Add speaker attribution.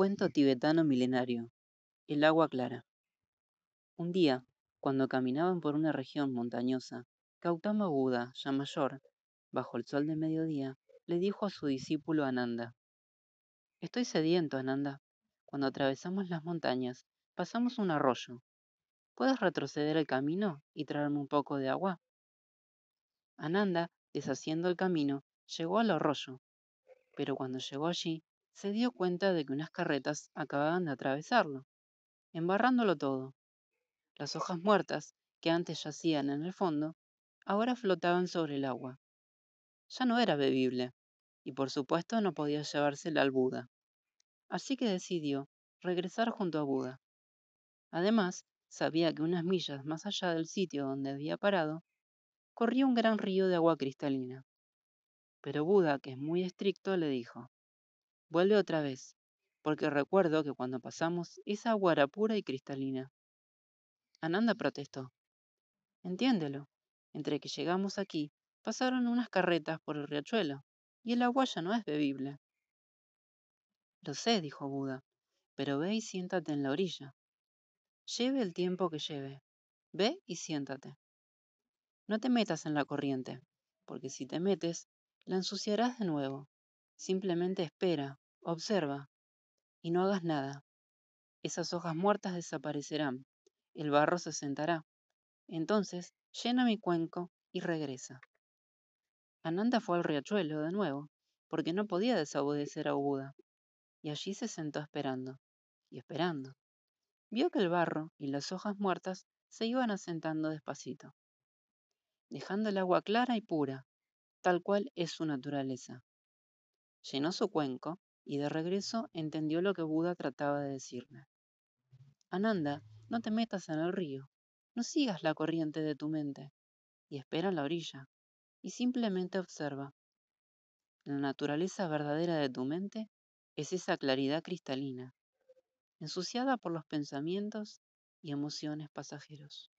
Speaker 1: Cuento tibetano milenario. El agua clara. Un día, cuando caminaban por una región montañosa, Gautama Buda, ya mayor, bajo el sol de mediodía, le dijo a su discípulo Ananda: Estoy sediento, Ananda. Cuando atravesamos las montañas, pasamos un arroyo. ¿Puedes retroceder el camino y traerme un poco de agua? Ananda, deshaciendo el camino, llegó al arroyo, pero cuando llegó allí, se dio cuenta de que unas carretas acababan de atravesarlo, embarrándolo todo. Las hojas muertas, que antes yacían en el fondo, ahora flotaban sobre el agua. Ya no era bebible, y por supuesto no podía llevársela al Buda. Así que decidió regresar junto a Buda. Además, sabía que unas millas más allá del sitio donde había parado, corría un gran río de agua cristalina. Pero Buda, que es muy estricto, le dijo, Vuelve otra vez, porque recuerdo que cuando pasamos esa agua era pura y cristalina. Ananda protestó. Entiéndelo, entre que llegamos aquí, pasaron unas carretas por el riachuelo, y el agua ya no es bebible. Lo sé, dijo Buda, pero ve y siéntate en la orilla. Lleve el tiempo que lleve. Ve y siéntate. No te metas en la corriente, porque si te metes, la ensuciarás de nuevo. Simplemente espera, observa y no hagas nada. Esas hojas muertas desaparecerán, el barro se sentará. Entonces, llena mi cuenco y regresa. Ananda fue al riachuelo de nuevo, porque no podía desobedecer a Buda, y allí se sentó esperando, y esperando. Vio que el barro y las hojas muertas se iban asentando despacito, dejando el agua clara y pura, tal cual es su naturaleza. Llenó su cuenco y de regreso entendió lo que Buda trataba de decirle. Ananda, no te metas en el río, no sigas la corriente de tu mente y espera en la orilla y simplemente observa. La naturaleza verdadera de tu mente es esa claridad cristalina, ensuciada por los pensamientos y emociones pasajeros.